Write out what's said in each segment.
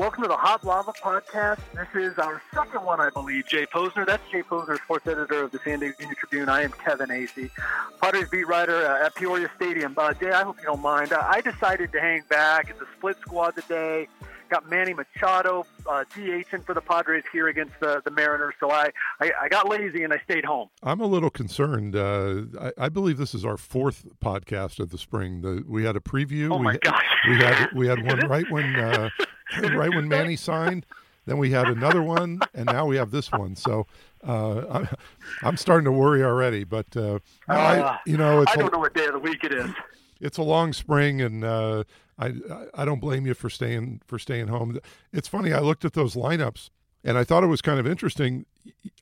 Welcome to the Hot Lava Podcast. This is our second one, I believe. Jay Posner. That's Jay Posner, sports editor of the San Diego Union Tribune. I am Kevin Acee, Padres beat writer uh, at Peoria Stadium. Uh, Jay, I hope you don't mind. Uh, I decided to hang back. It's a split squad today. Got Manny Machado uh, DHing for the Padres here against the, the Mariners. So I, I, I got lazy and I stayed home. I'm a little concerned. Uh, I, I, believe this is our fourth podcast of the spring. The, we had a preview. Oh my we, gosh! We had we had one right when uh, right when Manny signed. Then we had another one, and now we have this one. So uh, I'm starting to worry already. But uh, I, Uh, you know, it's I a- don't know what day of the week it is. it's a long spring, and uh, I I don't blame you for staying for staying home. It's funny. I looked at those lineups, and I thought it was kind of interesting.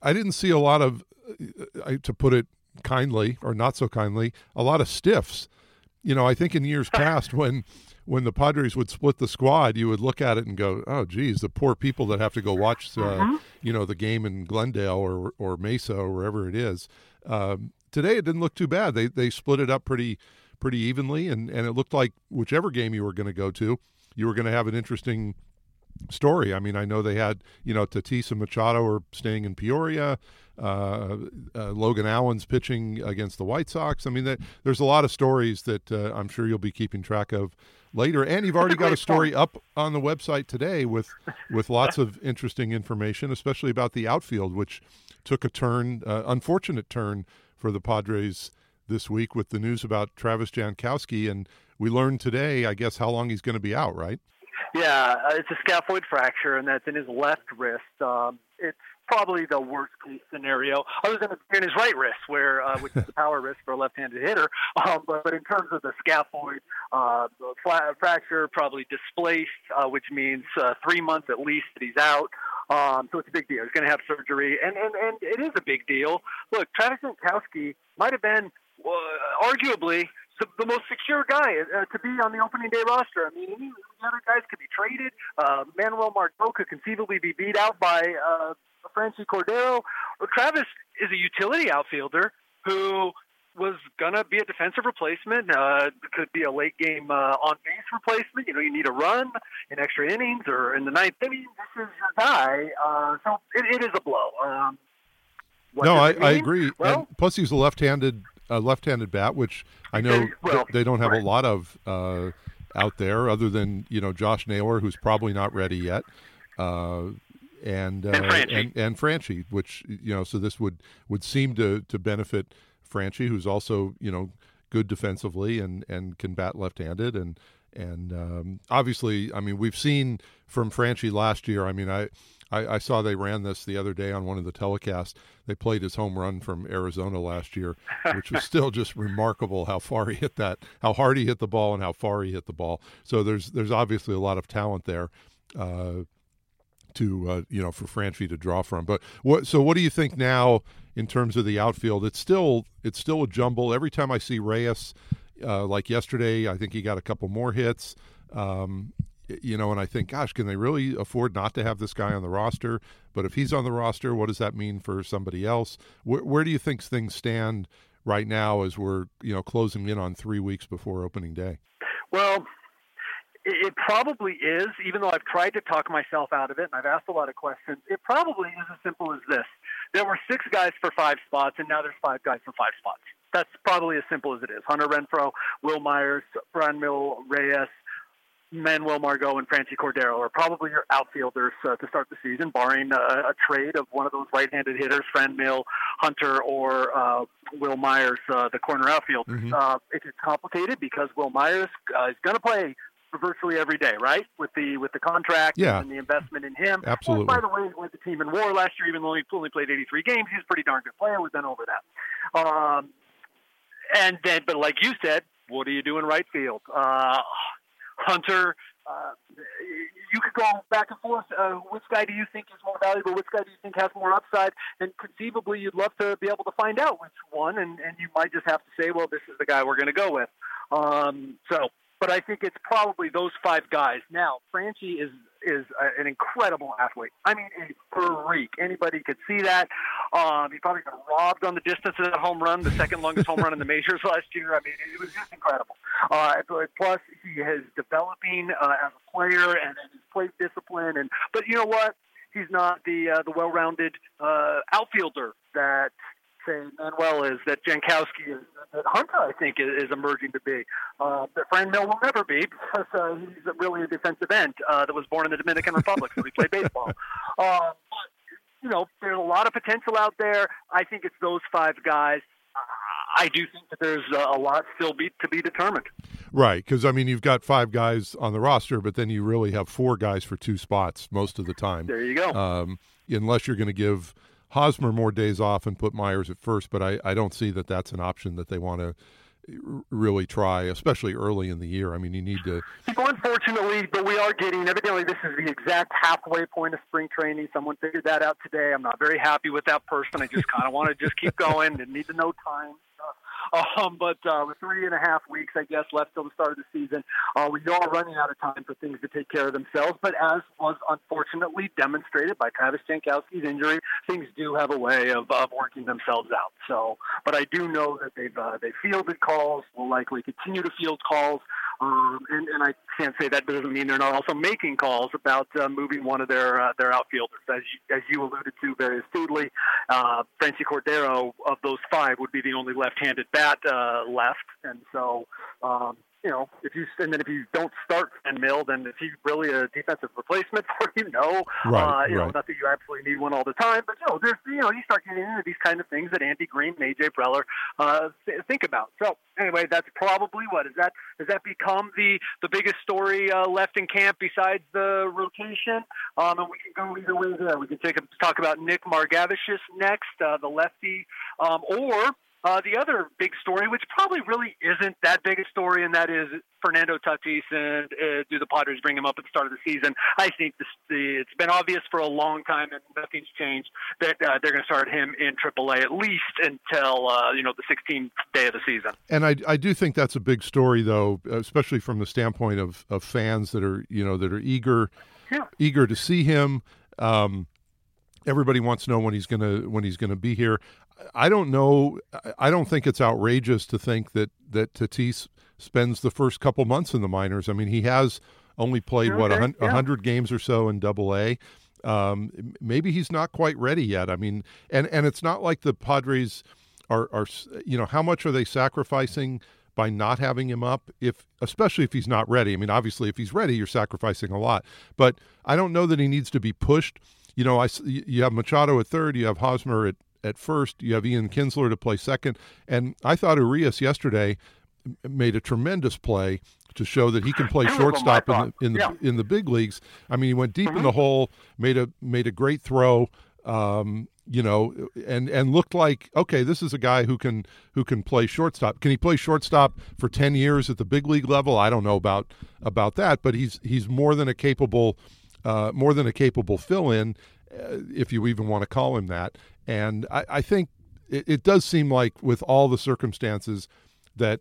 I didn't see a lot of, uh, to put it kindly or not so kindly, a lot of stiffs. You know, I think in years past when when the Padres would split the squad, you would look at it and go, "Oh, geez, the poor people that have to go watch, uh, you know, the game in Glendale or or Mesa or wherever it is." Um, today, it didn't look too bad. They they split it up pretty pretty evenly, and and it looked like whichever game you were going to go to, you were going to have an interesting story. I mean, I know they had, you know, Tatis and Machado are staying in Peoria. Uh, uh, Logan Allen's pitching against the White Sox. I mean, that, there's a lot of stories that uh, I'm sure you'll be keeping track of later. And you've already got a story up on the website today with with lots of interesting information, especially about the outfield, which took a turn, uh, unfortunate turn for the Padres this week with the news about Travis Jankowski. And we learned today, I guess, how long he's going to be out, right? Yeah, uh, it's a scaphoid fracture, and that's in his left wrist. Um, it's probably the worst case scenario, other than in his right wrist, where uh, which is the power wrist for a left-handed hitter. Um, but, but in terms of the scaphoid uh, the fracture, probably displaced, uh, which means uh, three months at least that he's out. Um, so it's a big deal. He's going to have surgery, and, and and it is a big deal. Look, Travis Jankowski might have been uh, arguably the, the most secure guy uh, to be on the opening day roster. I mean, any the other guys could be traded. Uh, Manuel Margot could conceivably be beat out by uh, Franchy Cordero. Travis is a utility outfielder who was gonna be a defensive replacement. Uh, could be a late game uh, on base replacement. You know, you need a run in extra innings or in the ninth inning. This is your guy. Uh, so it, it is a blow. Um, no, I, I agree. Well, and plus, he's a left-handed uh, left-handed bat, which I know well, they don't have right. a lot of uh, out there, other than you know Josh Naylor, who's probably not ready yet, uh, and uh, And Franchy. and, and Franchy, which you know, so this would would seem to to benefit Franchy, who's also you know good defensively and and can bat left-handed and. And um, obviously, I mean, we've seen from Franchy last year. I mean, I, I, I saw they ran this the other day on one of the telecasts. They played his home run from Arizona last year, which was still just remarkable how far he hit that, how hard he hit the ball, and how far he hit the ball. So there's there's obviously a lot of talent there. Uh, to uh, you know for Franchy to draw from. But what so what do you think now in terms of the outfield? It's still it's still a jumble. Every time I see Reyes, uh, like yesterday, I think he got a couple more hits. Um, you know, and I think, gosh, can they really afford not to have this guy on the roster? But if he's on the roster, what does that mean for somebody else? Where, where do you think things stand right now as we're you know closing in on three weeks before opening day? Well, it, probably is, even though I've tried to talk myself out of it and I've asked a lot of questions. It probably is as simple as this. There were six guys for five spots, and now there's five guys for five spots. That's probably as simple as it is. Hunter Renfroe, Wil Myers, Franmil, Reyes, Manuel Margot, and Franchy Cordero are probably your outfielders uh, to start the season, barring uh, a trade of one of those right-handed hitters, Franmil, Hunter, or uh, Wil Myers, uh, the corner outfield. Mhm. Uh, it gets complicated because Wil Myers uh, is going to play virtually every day, right? With the with the contract Yeah. and the investment in him. Absolutely. And by the way, he led the team in WAR last year, even though he only played 83 games. He's a pretty darn good player. We've been over that. Um, and then, but like you said, what do you do in right field? Uh, Hunter. Uh, you could go back and forth. Uh, which guy do you think is more valuable? Which guy do you think has more upside? And conceivably, you'd love to be able to find out which one. And, and you might just have to say, well, this is the guy we're going to go with. Um, so, but I think it's probably those five guys. Now, Franchy is is a, an incredible athlete. I mean, a freak. Anybody could see that. Um, he probably got robbed on the distance of that home run, the second longest home run in the majors last year. I mean, it was just incredible. Uh, plus, he is developing uh, as a player, and, and his plate discipline, and but you know what? He's not the uh, the well-rounded uh, outfielder that say Manuel is, that Jankowski is, that Hunter I think is, is emerging to be. Uh, that Franmil will never be because uh, he's really a defensive end uh, that was born in the Dominican Republic, so he played baseball. Uh, but you know, there's a lot of potential out there. I think it's those five guys. I do think that there's a lot still be, to be determined. Right, because I mean, you've got five guys on the roster, but then you really have four guys for two spots most of the time. There you go. Um, unless you're going to give Hosmer more days off and put Myers at first, but I, I don't see that that's an option that they want to really try, especially early in the year. I mean, you need to. Unfortunately, but we are getting evidently this is the exact halfway point of spring training. Someone figured that out today. I'm not very happy with that person. I just kind of want to just keep going and need to know time. Um, but uh, with three and a half weeks, I guess, left till the start of the season, uh, we are running out of time for things to take care of themselves. But as was unfortunately demonstrated by Travis Jankowski's injury, things do have a way of, of working themselves out. So, but I do know that they've uh, they fielded calls, will likely continue to field calls. Um, and, and I can't say that doesn't mean they're not also making calls about uh, moving one of their uh, their outfielders, as you, as you alluded to very astutely. Uh, Franchy Cordero of those five would be the only left-handed bat uh, left, and so um, you know, if you and then if you don't start Franmil, then is he really a defensive replacement for you? No, right, uh, you right. know, not that you absolutely need one all the time, but you know, there's you know, you start getting into these kind of things that Andy Green and AJ Preller uh, think about. So anyway, that's probably what is that? Does that become the the biggest story uh, left in camp besides the rotation? Um, and we can go either way there. We can take a, talk about Nick Margevicius next, uh, the lefty, um, or uh, the other big story, which probably really isn't that big a story, and that is Fernando Tatis and uh, do the Padres bring him up at the start of the season? I think this, the, it's been obvious for a long time, and nothing's changed that uh, they're going to start him in AAA at least until uh, you know the 16th day of the season. And I, I do think that's a big story, though, especially from the standpoint of, of fans that are you know that are eager yeah. eager to see him. Um, everybody wants to know when he's gonna when he's gonna be here. I don't know. I don't think it's outrageous to think that that Tatis spends the first couple months in the minors. I mean, he has only played Okay, what a yeah. hundred games or so in Double A. Um, maybe he's not quite ready yet. I mean, and and it's not like the Padres are are you know how much are they sacrificing by not having him up if especially if he's not ready. I mean, obviously if he's ready, you're sacrificing a lot. But I don't know that he needs to be pushed. You know, I you have Machado at third, you have Hosmer at at first, you have Ian Kinsler to play second, and I thought Urias yesterday made a tremendous play to show that he can play Two of them, I shortstop in the in the, Yeah. in the big leagues. I mean, he went deep Mm-hmm. in the hole, made a made a great throw. Um, you know, and and looked like okay, this is a guy who can who can play shortstop. Can he play shortstop for ten years at the big league level? I don't know about about that, but he's he's more than a capable uh, more than a capable fill in, uh, if you even want to call him that. And I, I think it, it does seem like with all the circumstances that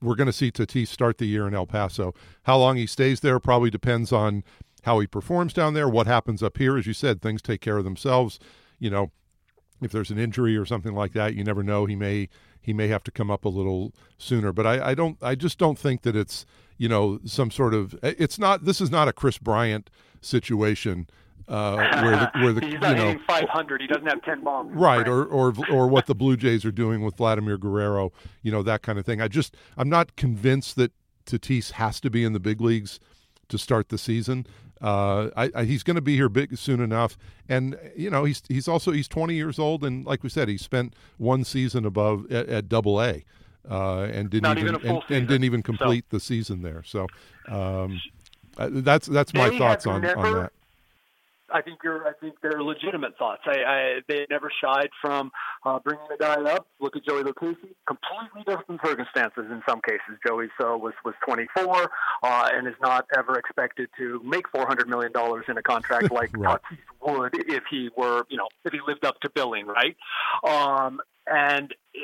we're going to see Tatis start the year in El Paso. How long he stays there probably depends on how he performs down there. What happens up here, as you said, things take care of themselves. You know, if there's an injury or something like that, you never know. He may he may have to come up a little sooner. But I, I don't I just don't think that it's you know some sort of it's not this is not a Kris Bryant situation uh, where the, where the He's you know hitting 500. He doesn't have 10 bombs. right or or or what the blue jays are doing with vladimir guerrero you know that kind of thing. I just i'm not convinced that tatis has to be in the big leagues to start the season. Uh, I, I, he's going to be here big soon enough, and you know he's he's also he's 20 years old, and like we said, he spent one season above at, at Double A, uh, and didn't Not even, even and, and didn't even So- complete the season there. So um, uh, that's that's my thoughts on, never- on that. I think you're. I think they're legitimate thoughts. I, I they never shied from uh, bringing the guy up. Look at Joey Lucchesi. Completely different circumstances in some cases. Joey so was was 24 uh, and is not ever expected to make 400 million dollars in a contract like Right. Tatis would if he were, you know, if he lived up to billing, right? Um, and. yeah,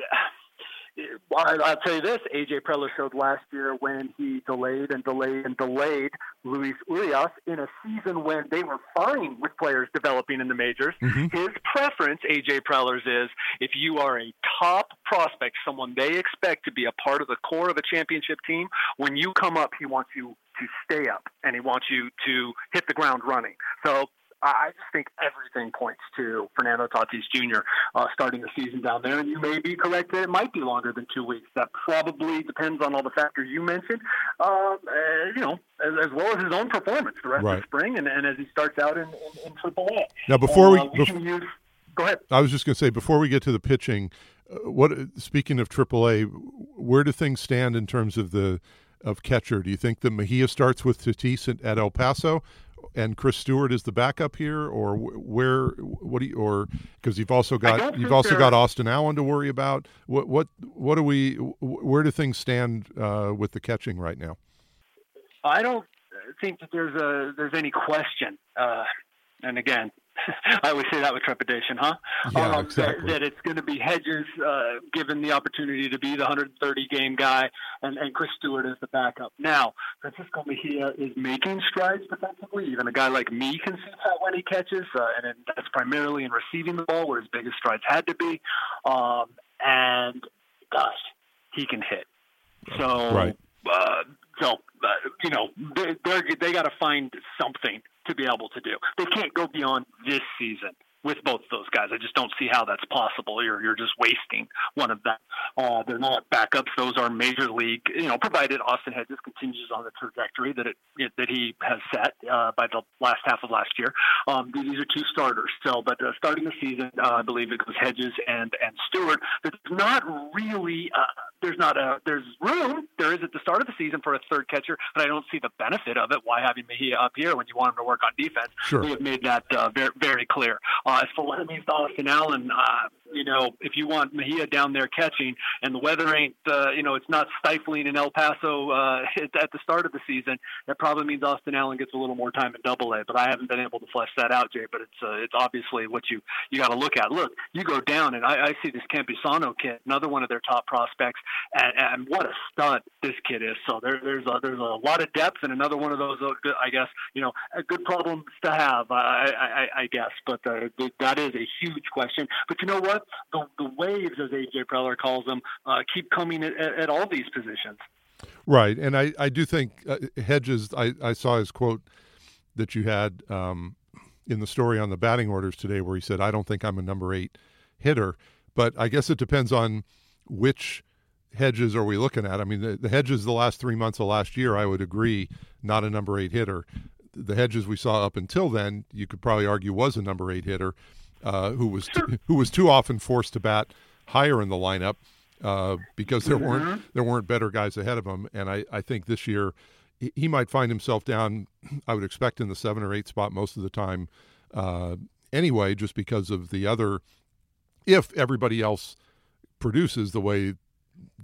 I'll tell you this: AJ Preller showed last year when he delayed and delayed and delayed Luis Urias in a season when they were fine with players developing in the majors. Mm-hmm. His preference, AJ Preller's, is if you are a top prospect, someone they expect to be a part of the core of a championship team, when you come up, he wants you to stay up and he wants you to hit the ground running. So I just think everything points to Fernando Tatis Jr. Uh, starting the season down there, and you may be correct that it might be longer than two weeks. That probably depends on all the factors you mentioned, uh, you know, as, as, well as his own performance the rest right. of spring and, and as he starts out in, in, in AAA. Now, before we, uh, we before, use, go ahead. I was just going to say before we get to the pitching, uh, what speaking of AAA, where do things stand in terms of the of catcher? Do you think that Mejia starts with Tatis at El Paso, and Chris Stewart is the backup here, or where? What do you? Or because you've also got you've also got Austin Allen to worry about. What what what do we? Where do things stand uh, with the catching right now? I don't think that there's a there's any question. Uh, and again, I always say that with trepidation, huh? Yeah, um, exactly. That, that, it's going to be Hedges uh, given the opportunity to be the 130 game guy, and, and Chris Stewart is the backup. Now, Francisco Mejia is making strides defensively. Even a guy like me can see that when he catches, uh, and that's primarily in receiving the ball, where his biggest strides had to be. Um, and gosh, he can hit. So, right. Uh, so uh, you know, they they got to find something to be able to do. They can't go beyond this season with both those guys. I just don't see how that's possible. You're you're just wasting one of them. Uh, they're not backups; those are major league. You know, provided Austin Hedges continues on the trajectory that it, it that he has set uh, by the last half of last year. Um, these are two starters. So, but uh, starting the season, uh, I believe it was Hedges and and Stewart. There's not really. There's not a there's room there is at the start of the season for a third catcher, but I don't see the benefit of it. Why having Mejia up here when you want him to work on defense? Sure. We have made that uh, very very clear. Uh, as for what it means to Austin Allen, uh, you know, if you want Mejia down there catching, and the weather ain't, uh, you know, it's not stifling in El Paso uh, at the start of the season, that probably means Austin Allen gets a little more time in Double A. But I haven't been able to flesh that out, Jay. But it's uh, it's obviously what you you got to look at. Look, you go down, and I, I see this Campusano kid, another one of their top prospects, and, and what a stud this kid is. So there, there's a, there's a lot of depth, and another one of those, uh, I guess, you know, good problems to have, I, I, I guess. But uh, that is a huge question. But you know The, the waves, as AJ Preller calls them, uh, keep coming at, at, all these positions. Right, and I, I do think uh, Hedges. I, I saw his quote that you had um, in the story on the batting orders today, where he said, "I don't think I'm a number eight hitter," but I guess it depends on which hedges are we looking at? I mean, the, the, hedges the last three months of last year, I would agree, not a number eight hitter. The hedges we saw up until then, you could probably argue was a number eight hitter, uh, who was too, who was too often forced to bat higher in the lineup uh, because there weren't mm-hmm. there weren't better guys ahead of him. And I, I think this year he, he might find himself down. I would expect in the seven or eight spot most of the time. Uh, anyway, just because of the other, if everybody else produces the way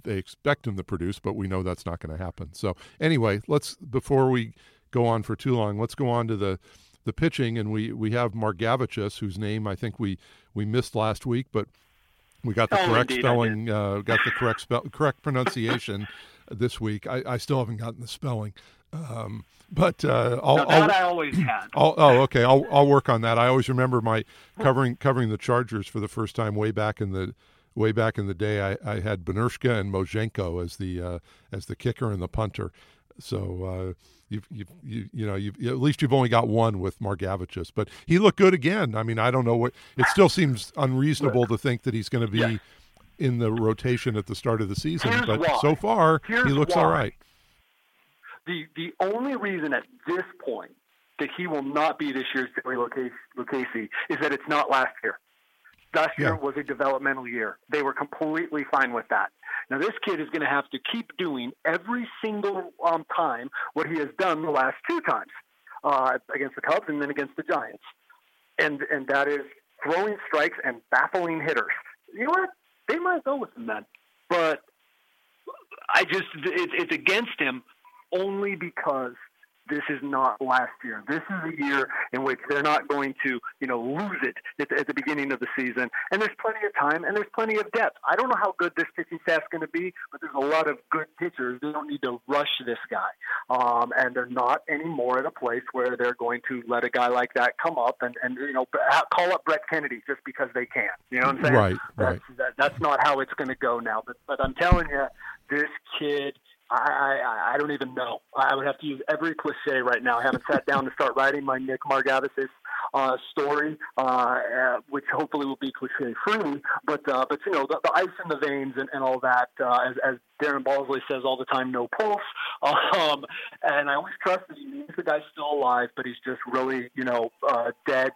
they expect him to produce, but we know that's not going to happen. So anyway, let's before we go on for too long, let's go on to the the pitching, and we we have Margevicius, whose name I think we we missed last week, but we got the oh, correct indeed, spelling, uh, got the correct spell, correct pronunciation this week. I, I, still haven't gotten the spelling. Um, but uh, I'll, no, I'll, I always had. I'll, oh, okay. I'll I'll work on that. I always remember my covering covering the Chargers for the first time way back in the way back in the day, I, I had Benirschke and Mojenko as the uh, as the kicker and the punter. So uh, you've, you've, you you know you've, at least you've only got one with Margevicius, but he looked good again. I mean, I don't know what it still seems unreasonable to think that he's going to be yeah. in the rotation at the start of the season, Here's but why. so far Here's he looks why. all right. The the only reason at this point that he will not be this year's Joey Lucchesi is that it's not last year. Last year Yeah. was a developmental year. They were completely fine with that. Now this kid is going to have to keep doing every single um, time what he has done the last two times uh, against the Cubs and then against the Giants, and and that is throwing strikes and baffling hitters. You know what? They might go with him then, but I just it, it's against him only because this is not last year. This is a year in which they're not going to, you know, lose it at the, at the beginning of the season. And there's plenty of time and there's plenty of depth. I don't know how good this pitching staff's going to be, but there's a lot of good pitchers. They don't need to rush this guy. Um, and they're not anymore at a place where they're going to let a guy like that come up and, and you know, call up Brett Kennedy just because they can. You know what I'm saying? Right, that's, right. That, that's not how it's going to go now. But, but I'm telling you, this kid – I, I I don't even know. I would have to use every cliche right now. I haven't sat down to start writing my Nick Margevicius uh, story, uh, uh, which hopefully will be cliche free. But uh, but you know the, the ice in the veins and, and all that, uh, as, as Darren Balsley says all the time, no pulse. Um, and I always trust that he means the guy's still alive, but he's just really you know uh, dead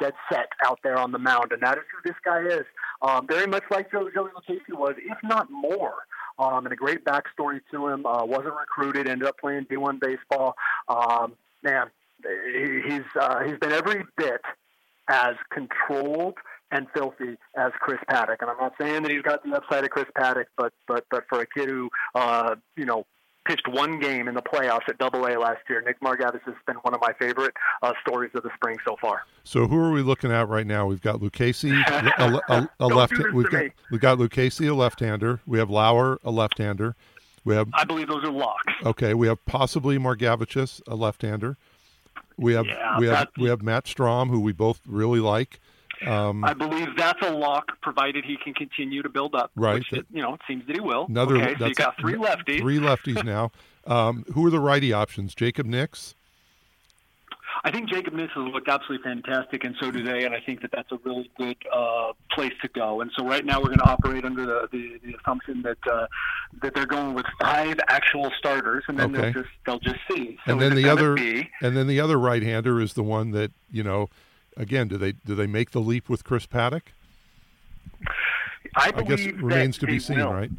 dead set out there on the mound, and that is who this guy is. Um, very much like Joe Joey Lucchesi was, if not more um, and a great backstory to him. Uh, wasn't recruited, ended up playing D1 baseball. Um, man, he's uh, he's been every bit as controlled and filthy as Chris Paddack. And I'm not saying that he's got the upside of Chris Paddack, but but but for a kid who uh, you know pitched one game in the playoffs at Double A last year. Nick Margevicius has been one of my favorite uh, stories of the spring so far. So who are we looking at right now? We've got Lucchesi, a, a, a left. We've got, we've got Lucchesi, a left-hander. We have Lauer, a left-hander. We have. I believe those are locks. Okay, we have possibly Margevicius, a left-hander. We have yeah, we have we have Matt Strahm, who we both really like. Um, I believe that's a lock, provided he can continue to build up. Right. It, you know, it seems that he will. Another. Okay, so you got three lefties. Three lefties now. Um, who are the righty options? Jacob Nix. I think Jacob Nix has looked absolutely fantastic, and so do they. And I think that that's a really good uh, place to go. And so right now we're going to operate under the, the, the assumption that uh, that they're going with five actual starters, and then okay. they'll just they'll just see. So and then the other be, and then the other right-hander is the one that you know again, do they do they make the leap with Chris Paddack? I, I guess it remains to be seen, will. right?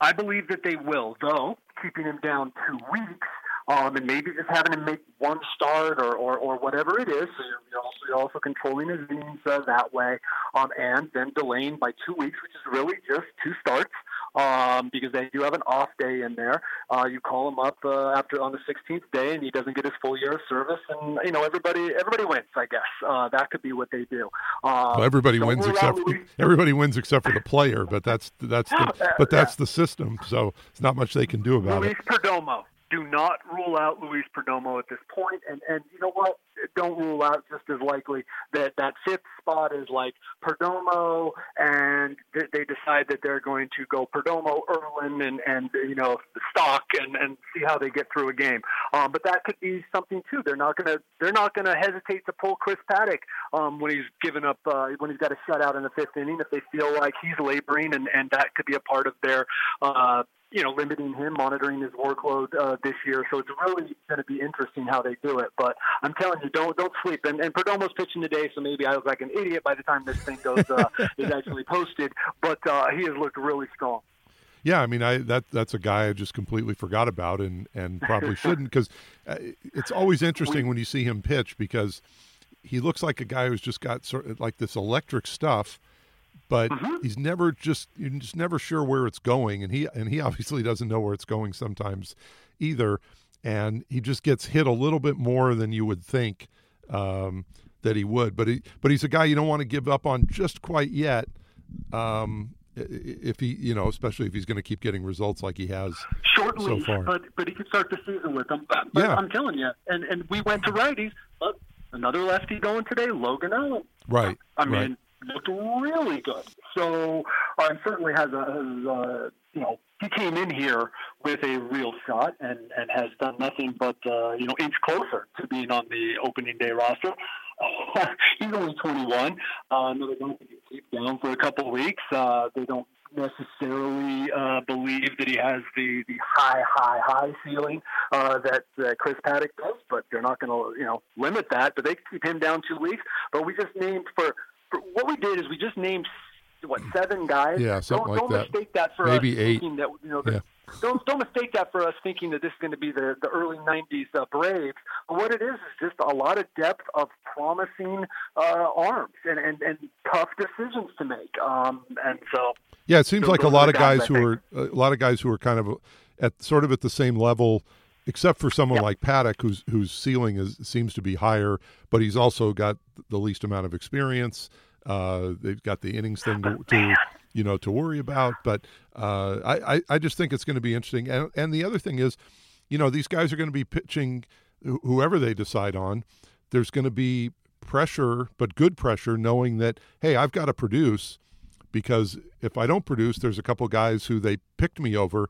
I believe that they will, though keeping him down two weeks, um, and maybe just having him make one start or, or, or whatever it is. So you're, you're also, you're also controlling his innings uh, that way, um, and then delaying by two weeks, which is really just two starts um, because they do have an off day in there. Uh, you call him up uh, after on the 16th day, and he doesn't get his full year of service, and you know everybody everybody wins. I guess uh, that could be what they do. Um, well, everybody wins except for, everybody wins except for the player, but that's that's the, but that's the system. So it's not much they can do about Luis it. Perdomo do not rule out Luis Perdomo at this point. And and you know what? Don't rule out just as likely that that fifth spot is like Perdomo, and they decide that they're going to go Perdomo, Erlin, and and you know Stock, and and see how they get through a game. Um, but that could be something too. They're not gonna they're not gonna hesitate to pull Chris Paddack um, when he's given up uh, when he's got a shutout in the fifth inning if they feel like he's laboring, and and that could be a part of their. Uh, you know, limiting him, monitoring his workload uh, this year. So it's really going to be interesting how they do it. But I'm telling you, don't don't sleep. And, and Perdomo's pitching today, so maybe I look like an idiot by the time this thing goes uh, is actually posted. But uh, he has looked really strong. Yeah, I mean, I that that's a guy I just completely forgot about, and and probably shouldn't because uh, it's always interesting when you see him pitch because he looks like a guy who's just got sort of like this electric stuff but mm-hmm. he's never just you're just never sure where it's going and he and he obviously doesn't know where it's going sometimes either and he just gets hit a little bit more than you would think um, that he would but he but he's a guy you don't want to give up on just quite yet um, if he you know especially if he's going to keep getting results like he has shortly so far but but he could start the season with them but, but yeah. I'm telling you and and we went to righties but another lefty going today Logan Allen right I mean right looked really good. So, uh, and certainly has a, a, you know, he came in here with a real shot and, and has done nothing but, uh, you know, inch closer to being on the opening day roster. he's only 21. Uh, another guy to keep down for a couple of weeks. Uh, they don't necessarily uh, believe that he has the, the high, high, high ceiling uh, that uh, Chris Paddack does, but they're not going to, you know, limit that. But they keep him down two weeks. But we just named for what we did is we just named what seven guys. Yeah, something don't, like don't that. mistake that for maybe us eight. Thinking that you know, the, yeah. don't don't mistake that for us thinking that this is going to be the the early '90s uh, Braves. But what it is is just a lot of depth of promising uh, arms and, and and tough decisions to make. Um, and so yeah, it seems like a lot of guys, guys who are a lot of guys who are kind of at sort of at the same level except for someone yep. like Paddack, whose whose ceiling is seems to be higher, but he's also got the least amount of experience. Uh, they've got the innings thing to, to you know to worry about, but uh, I, I just think it's going to be interesting. And and the other thing is, you know, these guys are going to be pitching whoever they decide on. There's going to be pressure, but good pressure, knowing that hey, I've got to produce because if I don't produce, there's a couple guys who they picked me over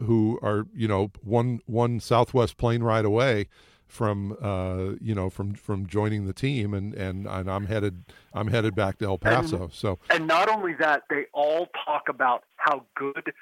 who are you know one one Southwest plane ride away from uh, you know from from joining the team and, and and I'm headed I'm headed back to El Paso. And, so and not only that, they all talk about how good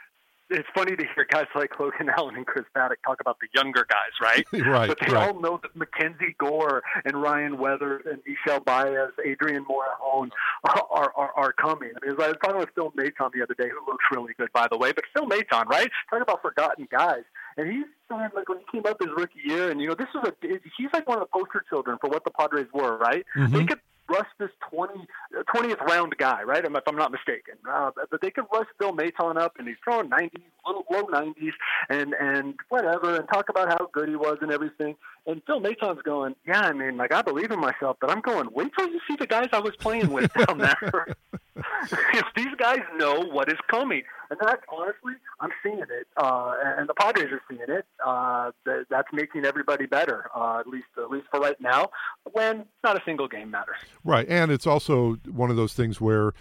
it's funny to hear guys like Logan Allen and Chris Paddack talk about the younger guys, right? right. But they right. all know that Mackenzie Gore and Ryan Weathers and Michel Baez, Adrian Morejon are, are are coming. I mean, I was talking with Phil Maton the other day, who looks really good, by the way. But Phil Maton, right? Talking about forgotten guys, and he's saying like when he came up his rookie year, and you know, this is a he's like one of the poster children for what the Padres were, right? Mm-hmm. They could rush this 20, 20th round guy, right? If I'm not mistaken. Uh, but they could rush Bill Maton up, and he's throwing 90s, low, low 90s, and and whatever, and talk about how good he was and everything. And Phil Maton's going, yeah, I mean, like I believe in myself, but I'm going. Wait till you see the guys I was playing with down there. if these guys know what is coming, and that honestly, I'm seeing it, uh, and the Padres are seeing it. Uh, that's making everybody better, uh, at least at least for right now. When not a single game matters. Right, and it's also one of those things where,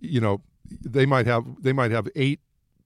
you know, they might have they might have eight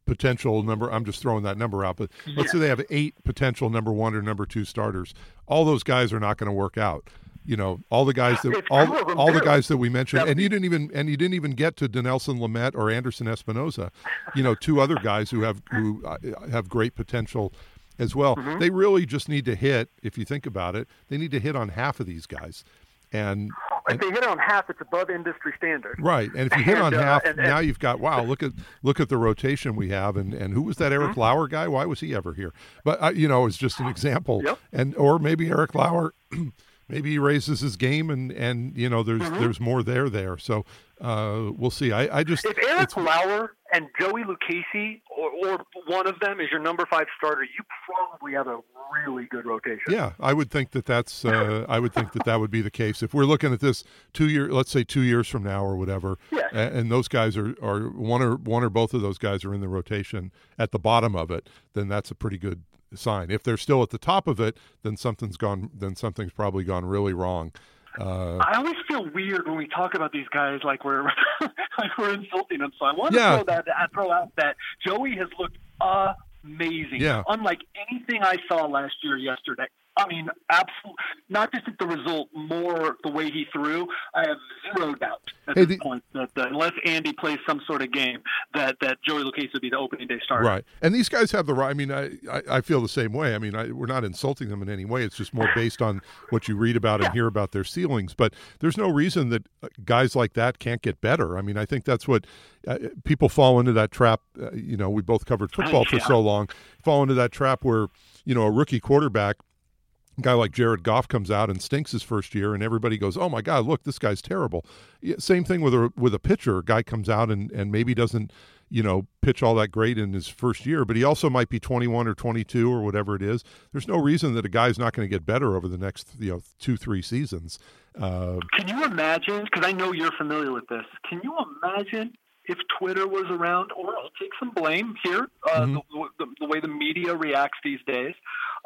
potential number. I'm just throwing that number out, but let's say they have eight potential number one or number two starters. All those guys are not going to work out you know all the guys that all, all the guys that we mentioned and you didn't even and you didn't even get to Dinelson Lamet or Anderson Espinoza you know two other guys who have who uh, have great potential as well mm-hmm. they really just need to hit if you think about it they need to hit on half of these guys and if they hit on half, it's above industry standard. Right, and if you hit and, on uh, half, and, and, now you've got wow. Look at look at the rotation we have, and and who was that Eric mm-hmm. Lauer guy? Why was he ever here? But uh, you know, it's just an example. Yep. And or maybe Eric Lauer maybe he raises his game and and you know there's mm-hmm. there's more there there so uh, we'll see I, I just if Eric Lauer and Joey Lucchesi or, or one of them is your number five starter you probably have a really good rotation yeah I would think that that's uh, I would think that that would be the case if we're looking at this two year let's say two years from now or whatever yeah. and, and those guys are are one or one or both of those guys are in the rotation at the bottom of it then that's a pretty good sign. If they're still at the top of it, then something's gone. Then something's probably gone really wrong. Uh, I always feel weird when we talk about these guys like we're like we're insulting them. So I want to yeah. throw that throw out that Joey has looked amazing, yeah. unlike anything I saw last year. Yesterday, I mean, absolutely. Not just at the result, more the way he threw. I have zero doubt at hey, this the, point that, that, unless Andy plays some sort of game, that that Joey Lucchesi would be the opening day starter. Right, and these guys have the right. I mean, I, I, I feel the same way. I mean, I, we're not insulting them in any way. It's just more based on what you read about and hear about their ceilings. But there's no reason that guys like that can't get better. I mean, I think that's what uh, people fall into that trap. Uh, you know, we both covered football yeah. for so long. Fall into that trap where you know a rookie quarterback guy like Jared Goff comes out and stinks his first year, and everybody goes, "Oh my God, look, this guy's terrible." Same thing with a with a pitcher. A guy comes out and and maybe doesn't, you know, pitch all that great in his first year, but he also might be 21 or 22 or whatever it is. There's no reason that a guy's not going to get better over the next you know two three seasons. Uh, can you imagine? Because I know you're familiar with this. Can you imagine if Twitter was around, or I'll take some blame here, uh, mm-hmm. the, the, the, way the media reacts these days.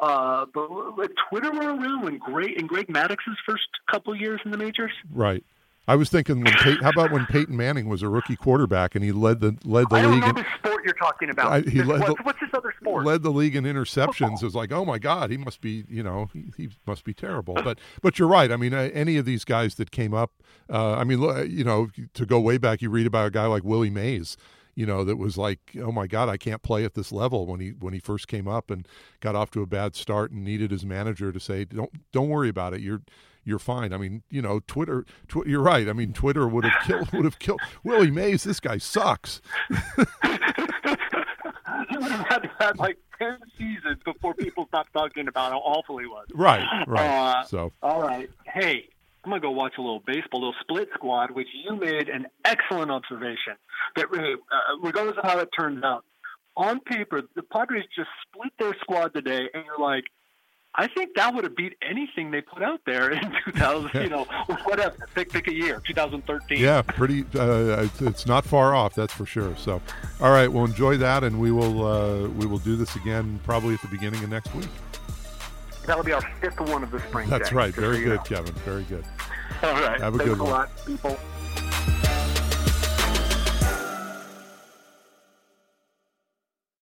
Uh, but Twitter were around when Greg in Greg Maddux's first couple years in the majors, right? I was thinking when Pey- how about when Peyton Manning was a rookie quarterback and he led the led the I league. I don't know in, the sport you're talking about. I, he led what's, the, what's this other sport? Led the league in interceptions. It was like, oh my God, he must be you know he, he must be terrible. But but you're right. I mean, any of these guys that came up. Uh, I mean, you know, to go way back, you read about a guy like Willie Mays you know that was like oh my god i can't play at this level when he when he first came up and got off to a bad start and needed his manager to say don't don't worry about it. You're you're fine. I mean you know twitter tw- you're right. I mean twitter would have killed would have killed willie mays. This guy sucks. He would have had, had like 10 seasons before people stopped talking about how awful he was. Right right. Uh, so all right. Hey I'm gonna go watch a little baseball, a little split squad, which you made an excellent observation. That uh, regardless of how it turns out, on paper, the Padres just split their squad today, and you're like, I think that would have beat anything they put out there in 2000. you know, whatever. Pick pick a year, 2013. Yeah, pretty. Uh, it's not far off, that's for sure. So, all right, well, enjoy that, and we will uh, we will do this again probably at the beginning of next week. That'll be our fifth one of the spring. That's right. Very good, Kevin. Very good. All right. Have a Thanks good a one. lot, people.